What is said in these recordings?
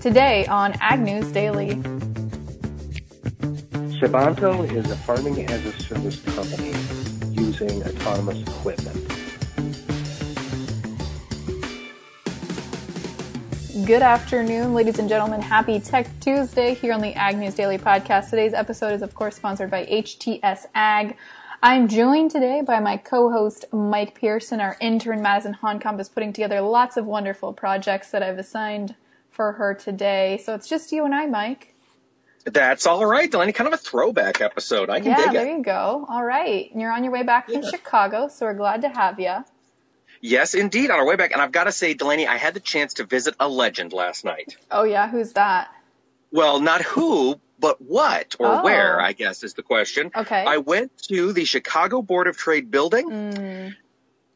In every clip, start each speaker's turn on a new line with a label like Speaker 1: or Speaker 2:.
Speaker 1: Today on Ag News Daily.
Speaker 2: Sabanto is a farming as a service company using autonomous equipment.
Speaker 1: Good afternoon, ladies and gentlemen. Happy Tech Tuesday here on the Ag News Daily podcast. Today's episode is, of course, sponsored by HTS Ag. I'm joined today by my co-host Mike Pearson. Our intern Madison Honkamp is putting together lots of wonderful projects that I've assigned for her today. So it's just you and I, Mike.
Speaker 3: That's all right, Delaney. Kind of a throwback episode. I can dig it.
Speaker 1: yeah,
Speaker 3: dig
Speaker 1: there
Speaker 3: it.
Speaker 1: you go. All right. And you're on your way back from Chicago, so we're glad to have you.
Speaker 3: Yes, indeed. On our way back, and I've got to say, Delaney, I had the chance to visit a legend last night.
Speaker 1: Oh yeah, who's that?
Speaker 3: Well, not who, but what or
Speaker 1: Oh.
Speaker 3: where, I guess is the question.
Speaker 1: Okay.
Speaker 3: I went to the Chicago Board of Trade building
Speaker 1: Mm.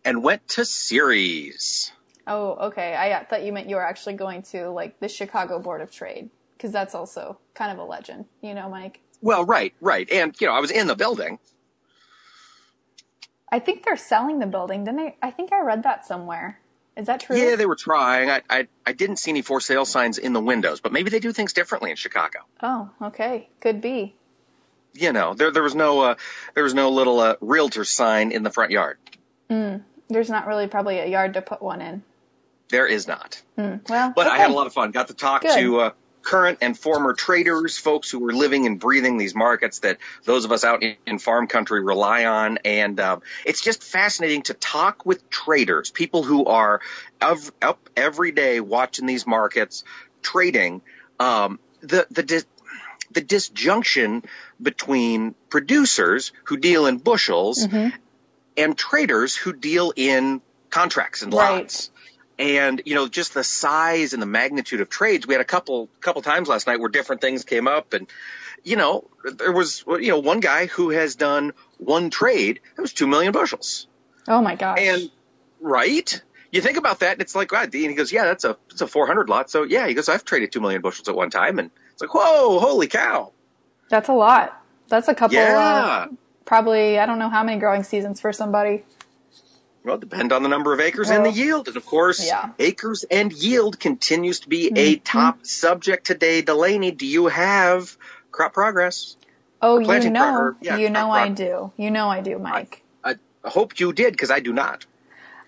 Speaker 3: and went to Ceres.
Speaker 1: Oh, okay. I thought you meant you were actually going to like the Chicago Board of Trade because that's also kind of a legend, you know, Mike.
Speaker 3: Well, right, right. And, you know, I was in the building.
Speaker 1: I think they're selling the building, didn't I? I think I read that somewhere. Is that true?
Speaker 3: Yeah, they were trying. I, I, I didn't see any for sale signs in the windows, but maybe they do things differently in Chicago.
Speaker 1: oh, okay. Could be.
Speaker 3: You know, there, there was no, uh, there was no little, uh, realtor sign in the front yard.
Speaker 1: There's not really probably a yard to put one in.
Speaker 3: There is not.
Speaker 1: Hmm. Well,
Speaker 3: But I had a lot of fun. Got to talk
Speaker 1: Good.
Speaker 3: to uh, current and former traders, folks who were living and breathing these markets that those of us out in, in farm country rely on. And um, it's just fascinating to talk with traders, people who are ev- up every day watching these markets, trading. Um, the the dis- the disjunction between producers who deal in bushels
Speaker 1: Mm-hmm.
Speaker 3: and traders who deal in contracts and
Speaker 1: Right.
Speaker 3: And you know, just the size and the magnitude of trades. We had a couple couple times last night where different things came up, and you know, there was you know one guy who has done one trade that was two million bushels,
Speaker 1: Oh my gosh.
Speaker 3: and right. You think about that, and it's like, wow. And he goes, "Yeah, that's a it's a 400 lot." So yeah, he goes, "I've traded two million bushels at one time," and it's like, "Whoa, holy cow!"
Speaker 1: That's a lot. That's a couple.
Speaker 3: Yeah.
Speaker 1: Uh, probably I don't know how many growing seasons for somebody.
Speaker 3: Well, depend on the number of acres and the yield. And of course,
Speaker 1: yeah.
Speaker 3: acres and yield continues to be a
Speaker 1: Mm-hmm.
Speaker 3: top subject today. Delaney, do you have crop progress?
Speaker 1: Oh, you know,
Speaker 3: pro- or- yeah,
Speaker 1: you know I do. You know I do, Mike.
Speaker 3: I hope you did because I do not.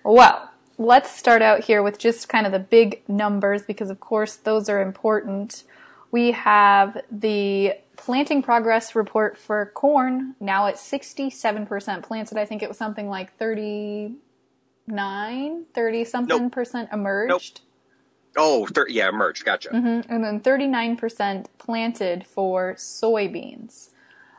Speaker 1: Well, let's start out here with just kind of the big numbers because, of course, those are important. We have the planting progress report for corn now at 67% planted. I think it was something like 39, 30 something
Speaker 3: Nope.
Speaker 1: percent emerged.
Speaker 3: Oh, thir- yeah, emerged. Gotcha.
Speaker 1: Mm-hmm. And then 39% planted for soybeans.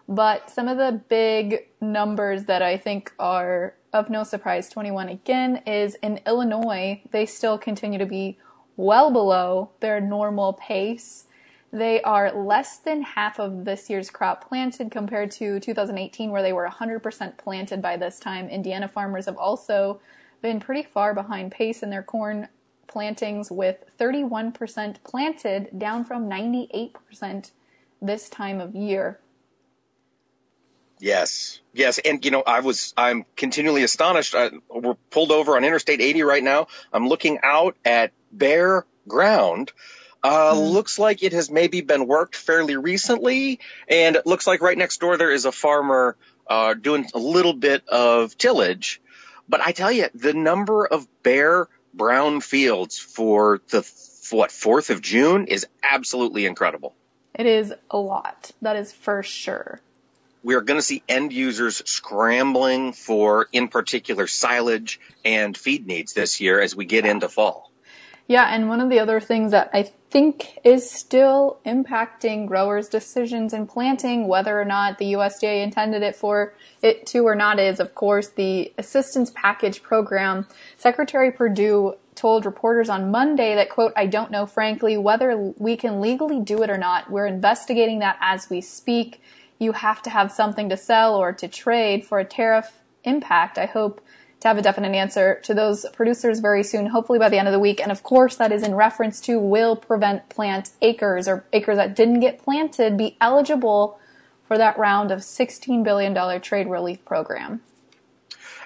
Speaker 1: But some of the big numbers that I think are of no surprise 21 again is in Illinois, they still continue to be well below their normal pace. They are less than half of this year's crop planted compared to 2018, where they were 100% planted by this time. Indiana farmers have also been pretty far behind pace in their corn plantings, with 31% planted, down from 98% this time of year.
Speaker 3: Yes, yes, and you know, I was, I'm continually astonished. I, we're pulled over on Interstate 80 right now. I'm looking out at bare ground. Uh, looks like it has maybe been worked fairly recently, and it looks like right next door there is a farmer uh, doing a little bit of tillage. But I tell you, the number of bare brown fields for the what Fourth of June is absolutely incredible.
Speaker 1: It is a lot. That is for sure.
Speaker 3: we are going to see end users scrambling for, in particular, silage and feed needs this year as we get into fall.
Speaker 1: Yeah, and one of the other things that I think is still impacting growers' decisions in planting, whether or not the USDA intended it for it to or not, is of course the assistance package program. Secretary Perdue told reporters on Monday that, quote, I don't know, frankly, whether we can legally do it or not. We're investigating that as we speak. You have to have something to sell or to trade for a tariff impact. I hope to have a definite answer to those producers very soon, hopefully by the end of the week. And of course, that is in reference to will prevent plant acres or acres that didn't get planted be eligible for that round of $16 billion trade relief program.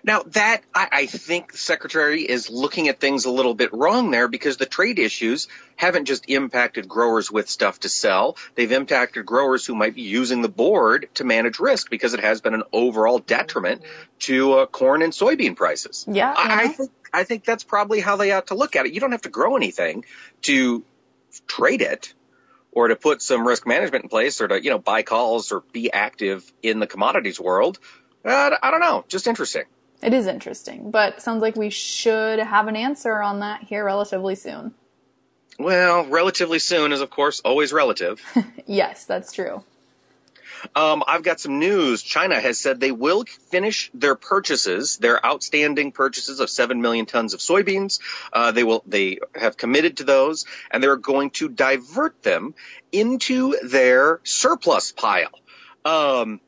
Speaker 3: Now that I, I think the secretary is looking at things a little bit wrong there because the trade issues haven't just impacted growers with stuff to sell. They've impacted growers who might be using the board to manage risk because it has been an overall detriment to uh, corn and soybean prices.
Speaker 1: Yeah,
Speaker 3: I, I think I think that's probably how they ought to look at it. You don't have to grow anything to trade it or to put some risk management in place or to, you know, buy calls or be active in the commodities world. Uh, I don't know. Just interesting.
Speaker 1: It is interesting, but sounds like we should have an answer on that here relatively soon.
Speaker 3: Well, relatively soon is of course always relative.
Speaker 1: Yes, that's true.
Speaker 3: Um, I've got some news. China has said they will finish their purchases, their outstanding purchases of seven million tons of soybeans. Uh, they will, they have committed to those, and they're going to divert them into their surplus pile. Um,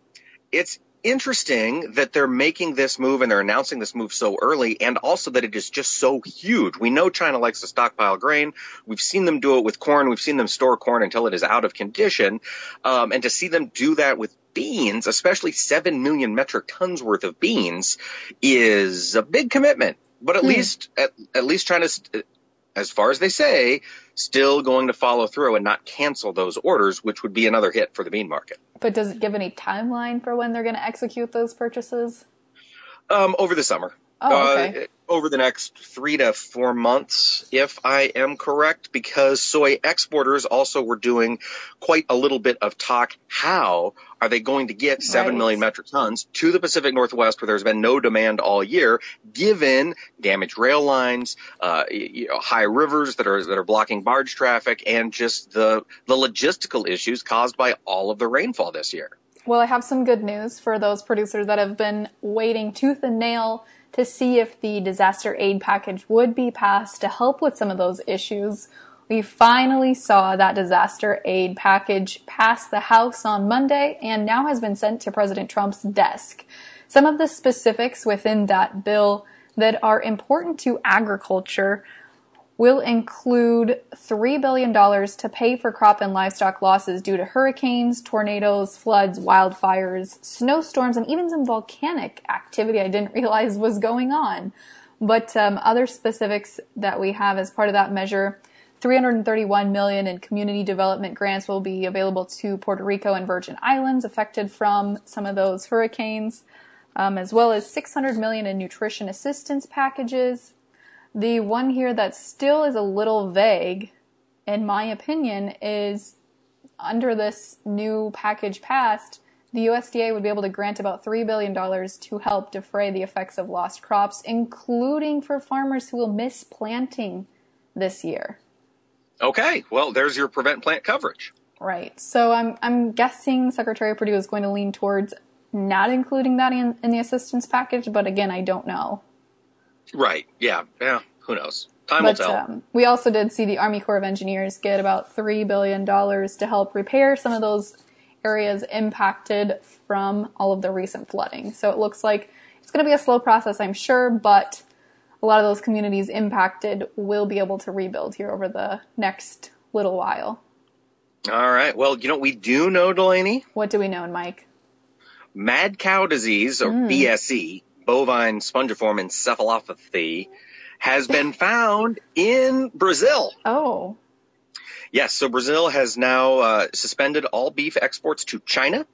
Speaker 3: it's interesting that they're making this move and they're announcing this move so early and also that it is just so huge. We know China likes to stockpile grain. We've seen them do it with corn. We've seen them store corn until it is out of condition. Um, and to see them do that with beans, especially 7 million metric tons worth of beans is a big commitment. But at least, at, at least China's, as far as they say, still going to follow through and not cancel those orders, which would be another hit for the bean market.
Speaker 1: But does it give any timeline for when they're going to execute those purchases?
Speaker 3: Um, over the summer.
Speaker 1: Oh, okay.
Speaker 3: Uh, over the next three to four months, if I am correct, because soy exporters also were doing quite a little bit of talk. How are they going to get seven
Speaker 1: Right.
Speaker 3: million metric tons to the Pacific Northwest where there's been no demand all year, given damaged rail lines, uh, you know, high rivers that are, that are blocking barge traffic and just the, the logistical issues caused by all of the rainfall this year?
Speaker 1: Well, I have some good news for those producers that have been waiting tooth and nail to see if the disaster aid package would be passed to help with some of those issues. We finally saw that disaster aid package pass the House on Monday and now has been sent to President Trump's desk. Some of the specifics within that bill that are important to agriculture will include $3 billion to pay for crop and livestock losses due to hurricanes, tornadoes, floods, wildfires, snowstorms, and even some volcanic activity I didn't realize was going on. But um, other specifics that we have as part of that measure 331 million in community development grants will be available to Puerto Rico and Virgin Islands affected from some of those hurricanes, um, as well as 600 million in nutrition assistance packages, the one here that still is a little vague, in my opinion, is under this new package passed, the USDA would be able to grant about $3 billion to help defray the effects of lost crops, including for farmers who will miss planting this year.
Speaker 3: Okay, well, there's your prevent plant coverage.
Speaker 1: Right. So I'm, I'm guessing Secretary Perdue is going to lean towards not including that in, in the assistance package, but again, I don't know.
Speaker 3: Right. Yeah. Yeah. Who knows? Time will tell.
Speaker 1: um, we also did see the Army Corps of Engineers get about $3 billion to help repair some of those areas impacted from all of the recent flooding. So it looks like it's going to be a slow process, I'm sure, but a lot of those communities impacted will be able to rebuild here over the next little while.
Speaker 3: All right. Well, you know we do know, Delaney?
Speaker 1: What do we know, Mike?
Speaker 3: Mad cow disease, or BSE, bovine spongiform encephalopathy, has been found in Brazil.
Speaker 1: Oh,
Speaker 3: Yes, so Brazil has now uh, suspended all beef exports to China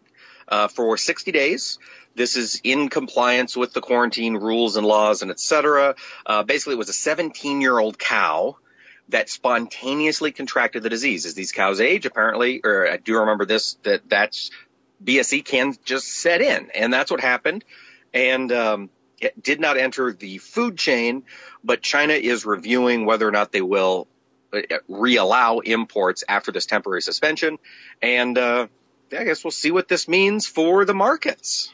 Speaker 3: uh, for 60 days. This is in compliance with the quarantine rules and laws and et cetera. Uh, basically, it was a 17 year old cow that spontaneously contracted the disease. As these cows age, apparently, or I do remember this, that that's BSE can just set in, and that's what happened. And um, it did not enter the food chain, but China is reviewing whether or not they will uh, reallow imports after this temporary suspension. And uh, I guess we'll see what this means for the markets.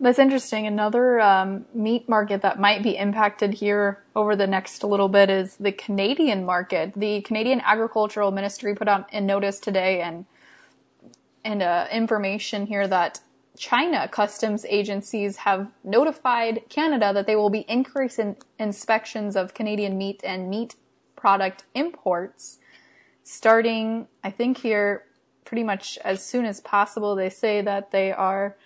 Speaker 1: That's interesting. Another um, meat market that might be impacted here over the next little bit is the Canadian market. The Canadian Agricultural Ministry put out a notice today and and uh, information here that China customs agencies have notified Canada that they will be increasing inspections of Canadian meat and meat product imports starting, I think here, pretty much as soon as possible. They say that they are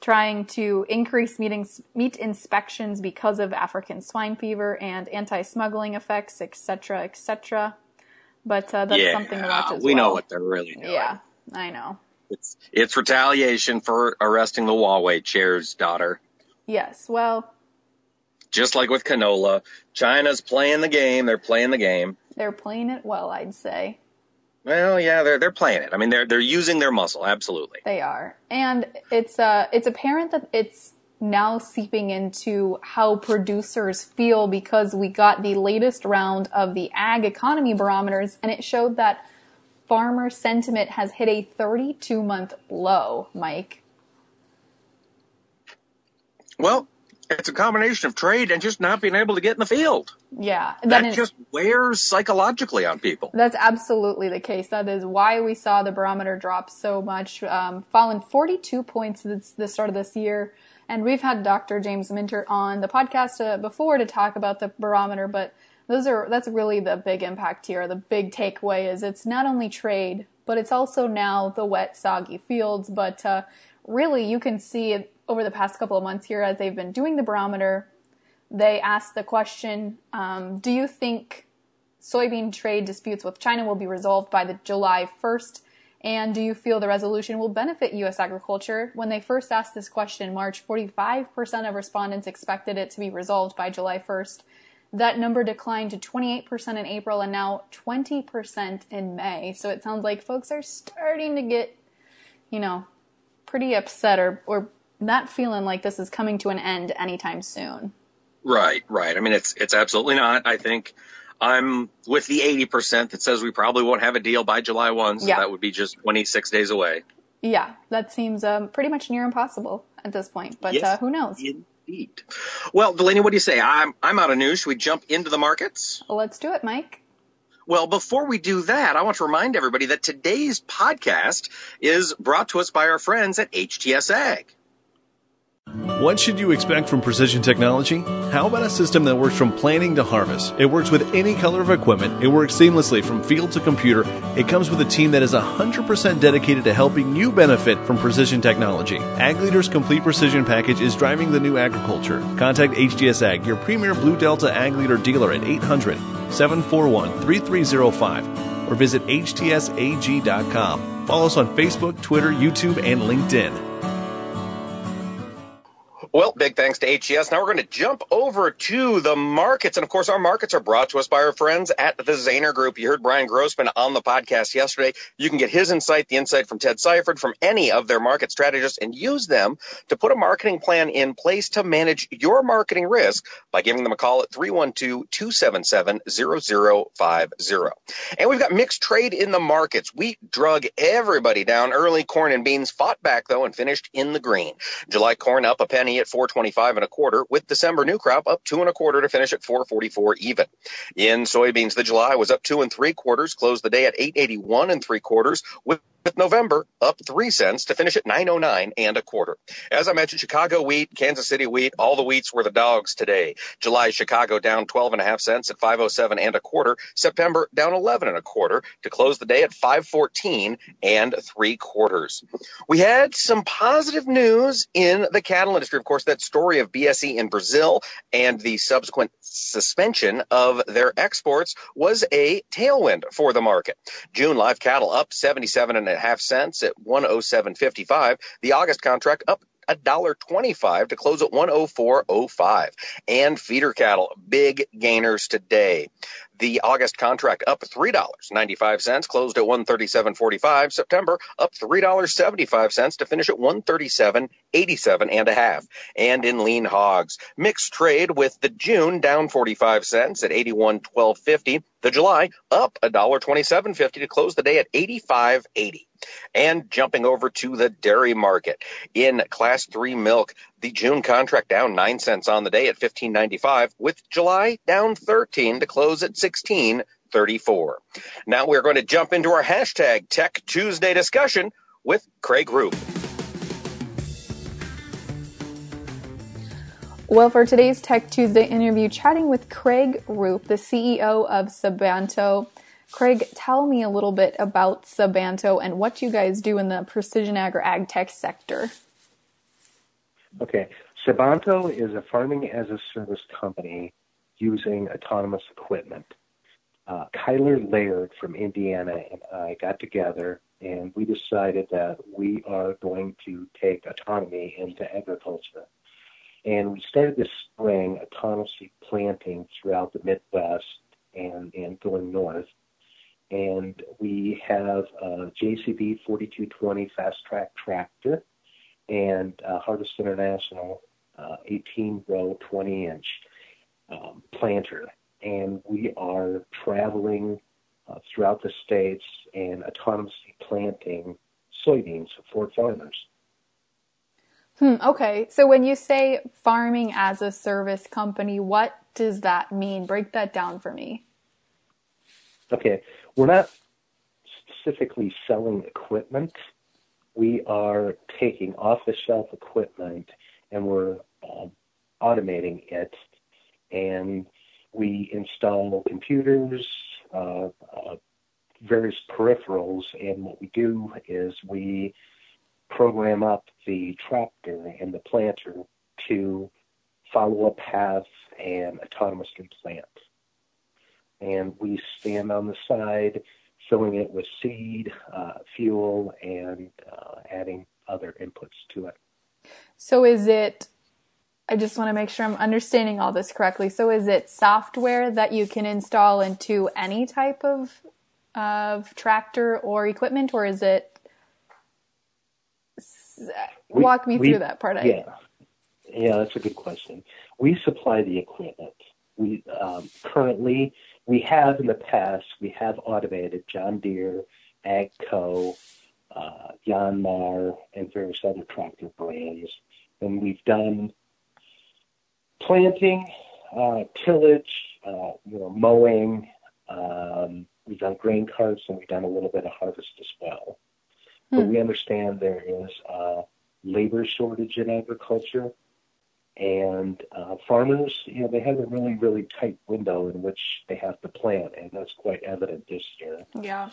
Speaker 1: trying to increase meetings, meat inspections because of African swine fever and anti-smuggling effects, etc., etc. But uh, that's
Speaker 3: yeah,
Speaker 1: something to watch as
Speaker 3: we
Speaker 1: well.
Speaker 3: know what they're really doing.
Speaker 1: Yeah, I know.
Speaker 3: It's it's retaliation for arresting the Huawei chair's daughter.
Speaker 1: Yes, well,
Speaker 3: Just like with canola, China's playing the game. They're playing the game.
Speaker 1: they're playing it well, I'd say.
Speaker 3: Well, yeah, they're they're playing it. I mean, they're they're using their muscle. Absolutely.
Speaker 1: They are, and it's uh, it's apparent that it's now seeping into how producers feel because we got the latest round of the ag economy barometers, and it showed that farmer sentiment has hit a 32 month low. Mike,
Speaker 3: Well, it's a combination of trade and just not being able to get in the field.
Speaker 1: yeah,
Speaker 3: That just wears psychologically on people.
Speaker 1: That's absolutely the case. That is why we saw the barometer drop so much, um, fallen 42 points since the start of this year. And we've had Dr. James Mintert on the podcast uh, before to talk about the barometer, but those are that's really the big impact here. The big takeaway is it's not only trade, but it's also now the wet, soggy fields. But uh, really, you can see it over the past couple of months here as they've been doing the barometer. They asked the question, um, "Do you think soybean trade disputes with China will be resolved by the July 1st? And do you feel the resolution will benefit U.S. agriculture? When they first asked this question in March, 45% of respondents expected it to be resolved by July 1st. That number declined to 28% in April and now 20% in May. So it sounds like folks are starting to get, you know, pretty upset or, or not feeling like this is coming to an end anytime soon.
Speaker 3: Right, right. I mean, it's it's absolutely not. I think I'm with the 80% that says we probably won't have a deal by July 1, so
Speaker 1: Yeah.
Speaker 3: that would be just 26 days away.
Speaker 1: Yeah, that seems um, pretty much near impossible at this point, but
Speaker 3: Yes.
Speaker 1: uh, who knows?
Speaker 3: Indeed. Well, Delaney, what do you say? I'm I'm out of news. Should we jump into the markets?
Speaker 1: Well, let's do it, Mike.
Speaker 3: Well, before we do that, I want to remind everybody that today's podcast is brought to us by our friends at HTS Ag.
Speaker 4: What should you expect from precision technology? How about a system that works from planning to harvest? It works with any color of equipment. It works seamlessly from field to computer. It comes with a team that is 100% dedicated to helping you benefit from precision technology. Ag Leader's complete precision package is driving the new agriculture. Contact HTS Ag, your premier Blue Delta Ag Leader dealer at 800 741 3305 or visit HTSAG.com. Follow us on Facebook, Twitter, YouTube, and LinkedIn.
Speaker 3: Well, big thanks to HTS. Now we're going to jump over to the markets. And of course, our markets are brought to us by our friends at the Zaner Group. You heard Brian Grossman on the podcast yesterday. You can get his insight, the insight from Ted Seifert, from any of their market strategists, and use them to put a marketing plan in place to manage your marketing risk by giving them a call at 312-277-0050. And we've got mixed trade in the markets. Wheat drug everybody down. Early corn and beans fought back, though, and finished in the green. July corn up a penny at 425 and a quarter, with December new crop up two and a quarter to finish at 444 even. In soybeans, the July was up two and three quarters, closed the day at 881 and three quarters, with with November up three cents to finish at 909 and a quarter. As I mentioned, Chicago wheat, Kansas City wheat, all the wheats were the dogs today. July Chicago down 12 and a half cents at 507 and a quarter. September down 11 and a quarter to close the day at 514 and three quarters. We had some positive news in the cattle industry. Of course, that story of BSE in Brazil and the subsequent suspension of their exports was a tailwind for the market. June live cattle up 77 and a half cents at 107.55. The August contract up a dollar twenty-five to close at one oh four oh five. And feeder cattle, big gainers today. The August contract up three dollars ninety-five cents, closed at one thirty-seven forty-five. September up three dollars seventy-five cents to finish at one thirty-seven eighty-seven and a half. And in lean hogs, mixed trade with the June down forty-five cents at eighty-one twelve fifty. The July up a dollar twenty-seven fifty to close the day at eighty-five eighty. And jumping over to the dairy market in class three milk, the June contract down nine cents on the day at 15.95 with July down 13 to close at 16.34. Now we're going to jump into our hashtag Tech Tuesday discussion with Craig Rupp.
Speaker 1: Well, for today's Tech Tuesday interview, chatting with Craig Rupp, the CEO of Sabanto. Craig, tell me a little bit about Sabanto and what you guys do in the precision ag or ag tech sector.
Speaker 2: Okay. Sabanto is a farming as a service company using autonomous equipment. Uh, Kyler Laird from Indiana and I got together and we decided that we are going to take autonomy into agriculture. And we started this spring autonomously planting throughout the Midwest and, and going north. And we have a JCB 4220 fast track tractor and Harvest International uh, 18 row 20 inch um, planter. And we are traveling uh, throughout the states and autonomously planting soybeans for farmers.
Speaker 1: Hmm, okay. So when you say farming as a service company, what does that mean? Break that down for me.
Speaker 2: Okay. We're not specifically selling equipment. We are taking off the shelf equipment and we're uh, automating it. And we install computers, uh, uh, various peripherals, and what we do is we program up the tractor and the planter to follow a path and autonomously plant. And we stand on the side, filling it with seed, uh, fuel, and uh, adding other inputs to it.
Speaker 1: So is it I just want to make sure I'm understanding all this correctly. So is it software that you can install into any type of of tractor or equipment or is it we, walk me we, through that part.
Speaker 2: Yeah. Yeah, that's a good question. We supply the equipment. We um, currently we have in the past we have automated John Deere, AGCO, uh, Yanmar, and various other tractor brands, and we've done planting, uh, tillage, uh, you know, mowing. Um, we've done grain carts, and we've done a little bit of harvest as well. Hmm. But we understand there is a labor shortage in agriculture, and uh, farmers, you know, they have a really, really tight window in which they have to plant, and that's quite evident this year.
Speaker 1: Yeah.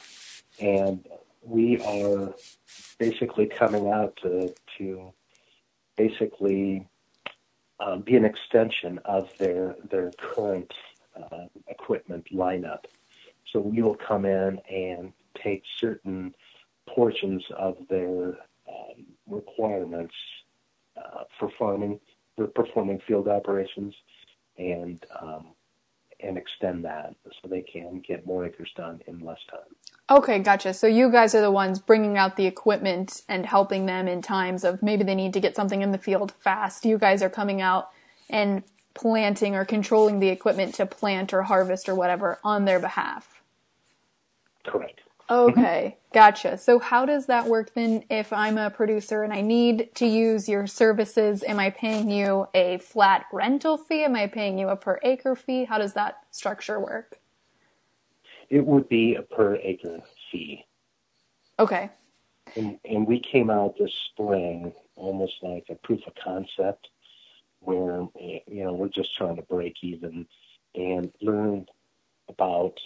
Speaker 2: And we are basically coming out to to basically um, be an extension of their their current uh, equipment lineup. So we will come in and take certain portions of their um, requirements uh, for farming, performing field operations, and um, and extend that so they can get more acres done in less time.
Speaker 1: Okay, gotcha. So you guys are the ones bringing out the equipment and helping them in times of maybe they need to get something in the field fast. You guys are coming out and planting or controlling the equipment to plant or harvest or whatever on their behalf.
Speaker 2: Correct. Mm-hmm.
Speaker 1: Okay, gotcha. So how does that work then if I'm a producer and I need to use your services? Am I paying you a flat rental fee? Am I paying you a per acre fee? How does that structure work?
Speaker 2: It would be a per acre fee.
Speaker 1: Okay.
Speaker 2: And, and we came out this spring almost like a proof of concept where, you know, we're just trying to break even and learn about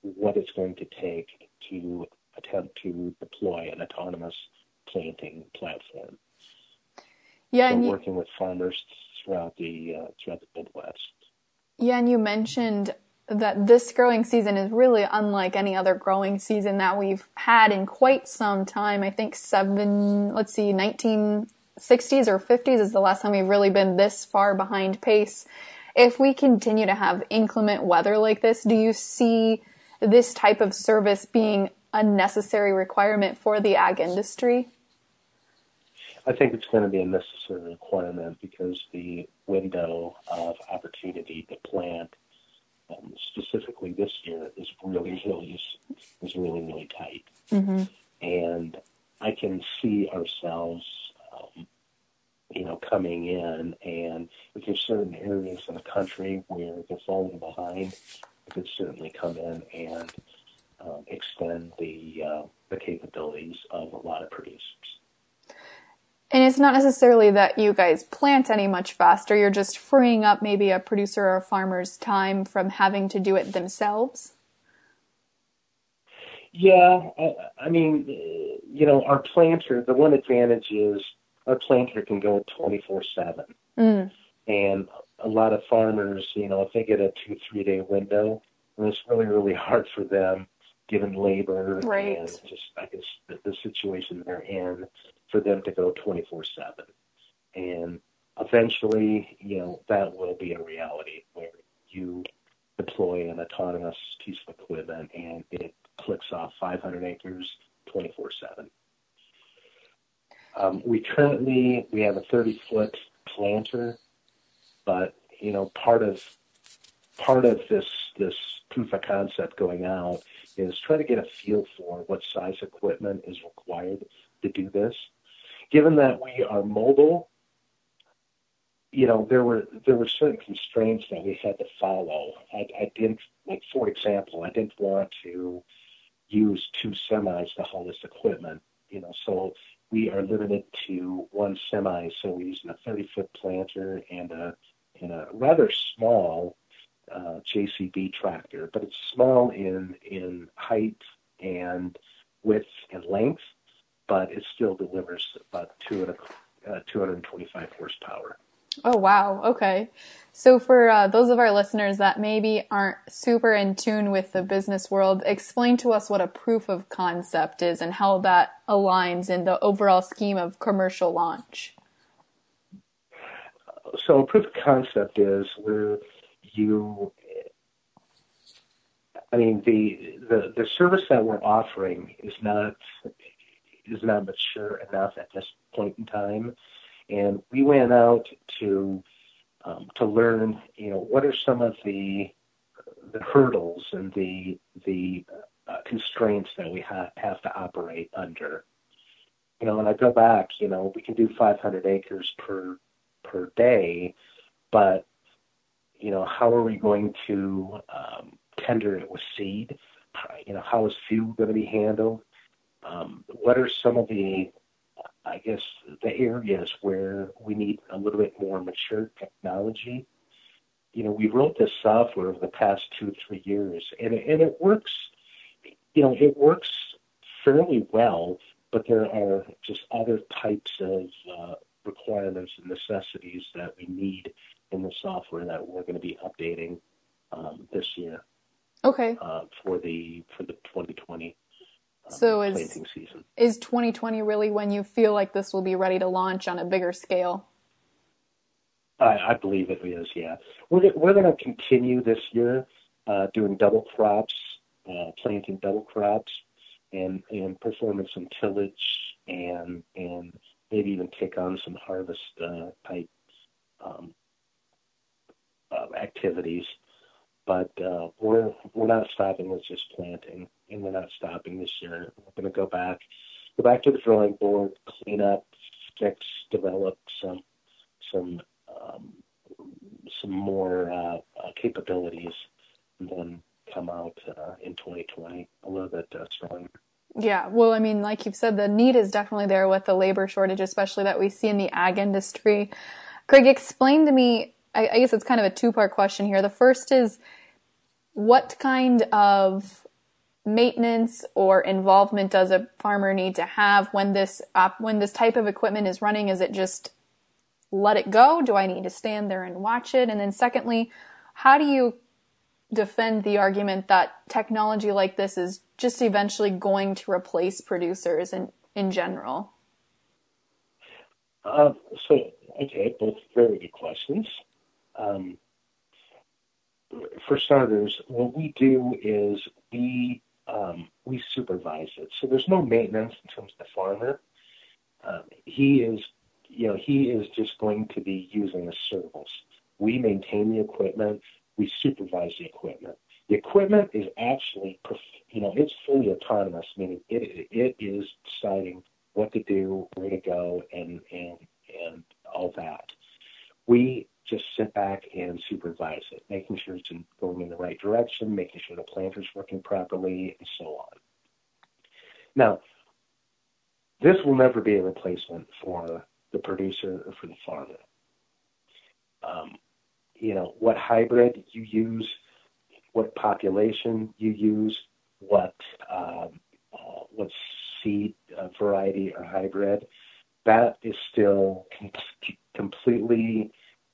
Speaker 2: what it's going to take to attempt to deploy an autonomous planting platform.
Speaker 1: Yeah,
Speaker 2: so
Speaker 1: and
Speaker 2: working with farmers throughout the uh, throughout the Midwest.
Speaker 1: Yeah, and you mentioned that this growing season is really unlike any other growing season that we've had in quite some time. I think seven, let's see, 1960s or 50s is the last time we've really been this far behind pace. If we continue to have inclement weather like this, do you see this type of service being a necessary requirement for the ag industry?
Speaker 2: I think it's going to be a necessary requirement because the window of opportunity to plant, um, specifically this year, is really, really is really, really tight.
Speaker 1: Mm-hmm.
Speaker 2: And I can see ourselves, um, you know, coming in, and if there's certain areas in the country where they're falling behind, could certainly come in and um, extend the uh, the capabilities of a lot of producers.
Speaker 1: And it's not necessarily that you guys plant any much faster. You're just freeing up maybe a producer or a farmer's time from having to do it themselves.
Speaker 2: Yeah, I, I mean, you know, our planter. The one advantage is our planter can go 24 7.
Speaker 1: Mm.
Speaker 2: And a lot of farmers, you know, if they get a two, three day window, and it's really, really hard for them given labor
Speaker 1: Right.
Speaker 2: and just, I guess, the, the situation they're in for them to go 24 7. And eventually, you know, that will be a reality where you deploy an autonomous piece of equipment and it clicks off 500 acres 24 7. Um, we currently we have a 30 foot planter, but you know part of part of this this proof of concept going out is try to get a feel for what size equipment is required to do this. Given that we are mobile, you know there were there were certain constraints that we had to follow. I, I didn't like for example, I didn't want to use two semis to haul this equipment. You know, so we are limited to one semi. So we're using a 30 foot planter and a and a rather small uh, JCB tractor, but it's small in in height and width and length, but it still delivers about two and a, uh, 225 horsepower.
Speaker 1: Oh, wow. Okay. So, for uh, those of our listeners that maybe aren't super in tune with the business world, explain to us what a proof of concept is and how that aligns in the overall scheme of commercial launch.
Speaker 2: So, a proof of concept is where you I mean, the, the the service that we're offering is not is not mature enough at this point in time, and we went out to um, to learn, you know, what are some of the the hurdles and the the uh, constraints that we ha- have to operate under. You know, and I go back, you know, we can do 500 acres per per day, but you know, how are we going to um, tender it with seed? You know, how is fuel going to be handled? Um, what are some of the, I guess, the areas where we need a little bit more mature technology? You know, we wrote this software over the past two, three years, and and it works. You know, it works fairly well, but there are just other types of uh, requirements and necessities that we need in the software that we're going to be updating um, this year
Speaker 1: Okay.
Speaker 2: uh, for the for the 2020 um,
Speaker 1: So is-
Speaker 2: planting season.
Speaker 1: Is 2020 really when you feel like this will be ready to launch on a bigger scale?
Speaker 2: I, I believe it is. Yeah, we're we're going to continue this year uh, doing double crops, uh, planting double crops, and and performing some tillage and and maybe even take on some harvest uh, type um, uh, activities. But uh, we're we're not stopping with just planting, and we're not stopping this year. We're going to go back, go back to the drawing board, clean up, fix, develop some some um, some more uh, uh, capabilities, and then come out uh, in 2020 a little bit uh, stronger.
Speaker 1: Yeah, well, I mean, like you've said, the need is definitely there with the labor shortage, especially that we see in the ag industry. Craig, explain to me, I, I guess it's kind of a two part question here. The first is what kind of maintenance or involvement does a farmer need to have when this op- when this type of equipment is running? Is it just let it go? Do I need to stand there and watch it? And then secondly, how do you defend the argument that technology like this is just eventually going to replace producers in, in general?
Speaker 2: Uh, so, okay, both very good questions. Um, for starters, what we do is we um, we supervise it. So there's no maintenance in terms of the farmer. Um, he is, you know, he is just going to be using the service. We maintain the equipment. We supervise the equipment. The equipment is actually, you know, it's fully autonomous, meaning it it is deciding what to do, where to go, and and and all that. We just sit back and supervise it, making sure it's going in the right direction, making sure the planter's working properly, and so on. Now, this will never be a replacement for the producer or for the farmer. Um, you know, what hybrid you use, what population you use, what um, uh, what seed uh, variety or hybrid, that is still com- completely,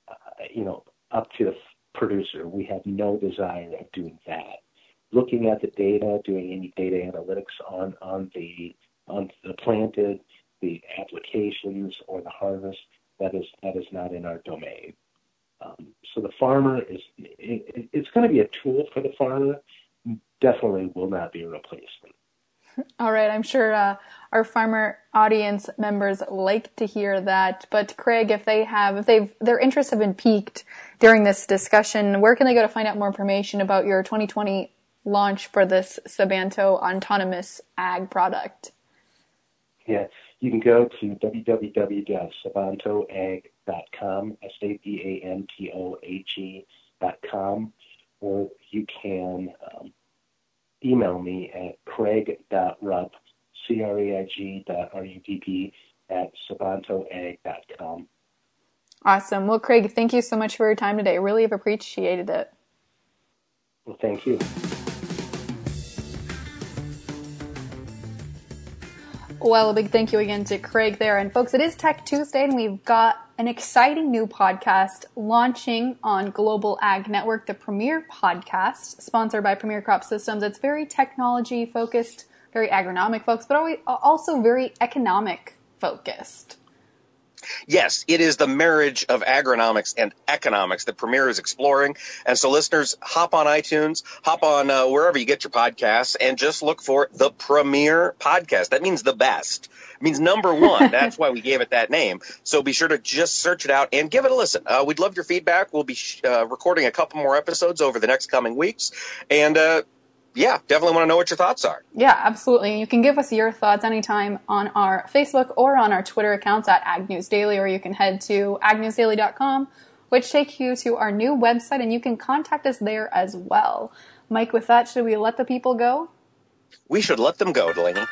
Speaker 2: uh, you know, up to the producer. We have no desire of doing that. Looking at the data, doing any data analytics on on the on the planted, the applications, or the harvest, that is that is not in our domain. Um, so the farmer is it, it's going to be a tool for the farmer. Definitely will not be a replacement.
Speaker 1: All right, I'm sure uh, our farmer audience members like to hear that. But Craig, if they have, if they've their interests have been piqued during this discussion, where can they go to find out more information about your 2020 launch for this Sabanto autonomous ag product?
Speaker 2: Yeah, you can go to www.sabantoag.com, S-A-B-A-N-T-O-A-G.com, or you can um, email me at craig.rupp, C-R-A-I-G dot R-U-P-P at sabantoag.com.
Speaker 1: Awesome. Well, Craig, thank you so much for your time today. Really have appreciated it.
Speaker 2: Well, thank you.
Speaker 1: Well, a big thank you again to Craig there. And folks, it is Tech Tuesday and we've got an exciting new podcast launching on Global Ag Network, the premier podcast sponsored by Premier Crop Systems. It's very technology focused, very agronomic folks, but also very economic focused.
Speaker 3: Yes, it is the marriage of agronomics and economics that Premier is exploring. And so, listeners, hop on iTunes, hop on uh, wherever you get your podcasts, and just look for the Premier podcast. That means the best. It means number one. That's why we gave it that name. So be sure to just search it out and give it a listen. Uh, we'd love your feedback. We'll be uh, recording a couple more episodes over the next coming weeks, and uh, yeah, definitely want to know what your thoughts are.
Speaker 1: Yeah, absolutely. You can give us your thoughts anytime on our Facebook or on our Twitter accounts at Ag News Daily, or you can head to agnewsdaily.com, which takes you to our new website, and you can contact us there as well. Mike, with that, should we let the people go?
Speaker 3: We should let them go, Delaney.